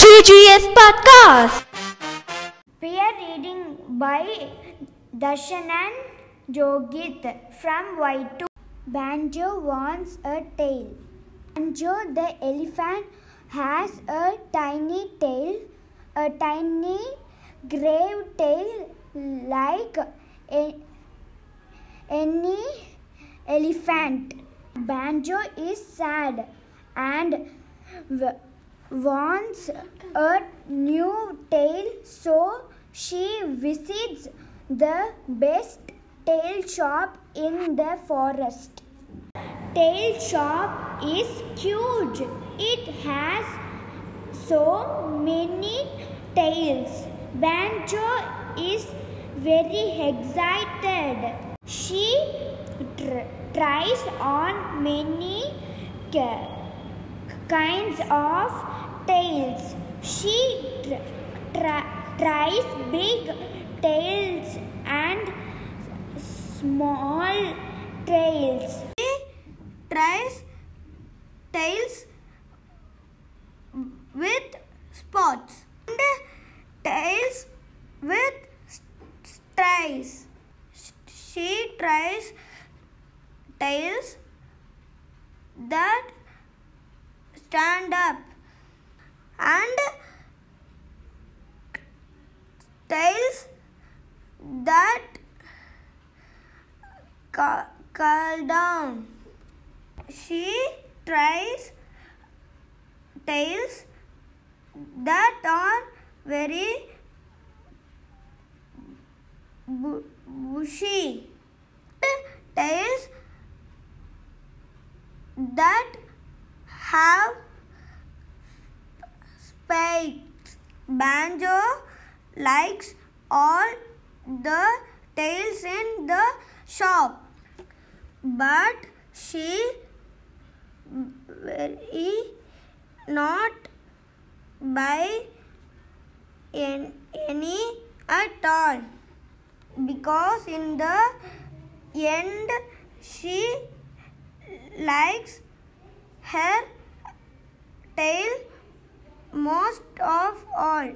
GGS Podcast. Peer reading by Darshanan Johith from Y2. Banjo wants a tail. Banjo the elephant has a tiny tail, a tiny grave tail like a- any elephant. Banjo is sad and wants a new tail, so she visits the best tail shop in the forest. Tail shop is huge. It has so many tails. Banjo is very excited. She tries on many kinds of tails. She tr- tr- tries big tails and small tails. She tries tails with spots and tails with stripes. She tries tails that stand up and tails that cu- curl down. She tries tails that are very bushy. Tails that have spikes. Banjo likes all the tails in the shop, but she very not buy an- any at all because in the end she likes her tail most of all.